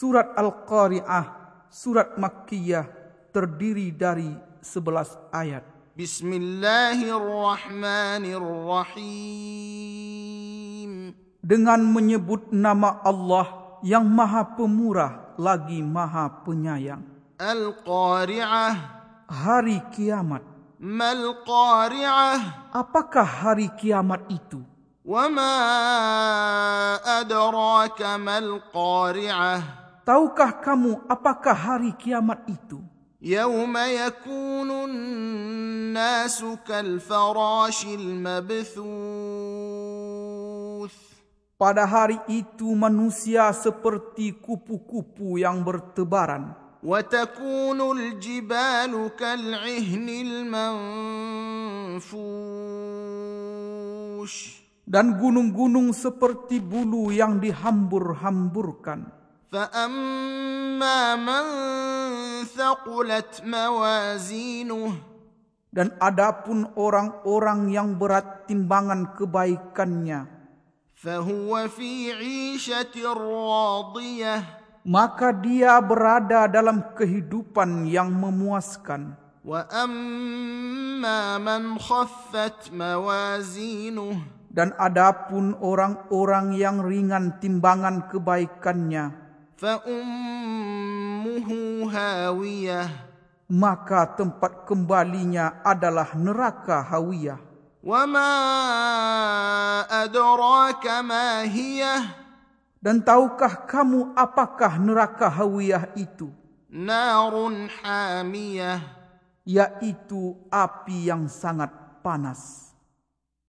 Surat Al-Qari'ah, surat Makkiyah, terdiri dari 11 ayat. Bismillahirrahmanirrahim. Dengan menyebut nama Allah yang maha pemurah lagi maha penyayang. Al-Qari'ah. Hari kiamat. Mal Qari'ah. Apakah hari kiamat itu? وما أدراك ما القارعة Tahukah kamu apakah hari kiamat itu? يوم يكون الناس كالفراش المبثوث Pada hari itu manusia seperti kupu-kupu yang bertebaran. وتكون الجبال كالعهن المنفوش Dan gunung-gunung seperti bulu yang dihambur-hamburkan. فأما من ثقلت موازينه Dan adapun orang-orang yang berat timbangan kebaikannya, فهو في عيشة راضية maka dia berada dalam kehidupan yang memuaskan. وأما من خفت موازينه Dan adapun orang-orang yang ringan timbangan kebaikannya, فأمه هاوية maka tempat kembalinya adalah neraka hawiyah. وما أدراك ما هي Dan tahukah kamu apakah neraka hawiyah itu? نار حامية Yaitu api yang sangat panas.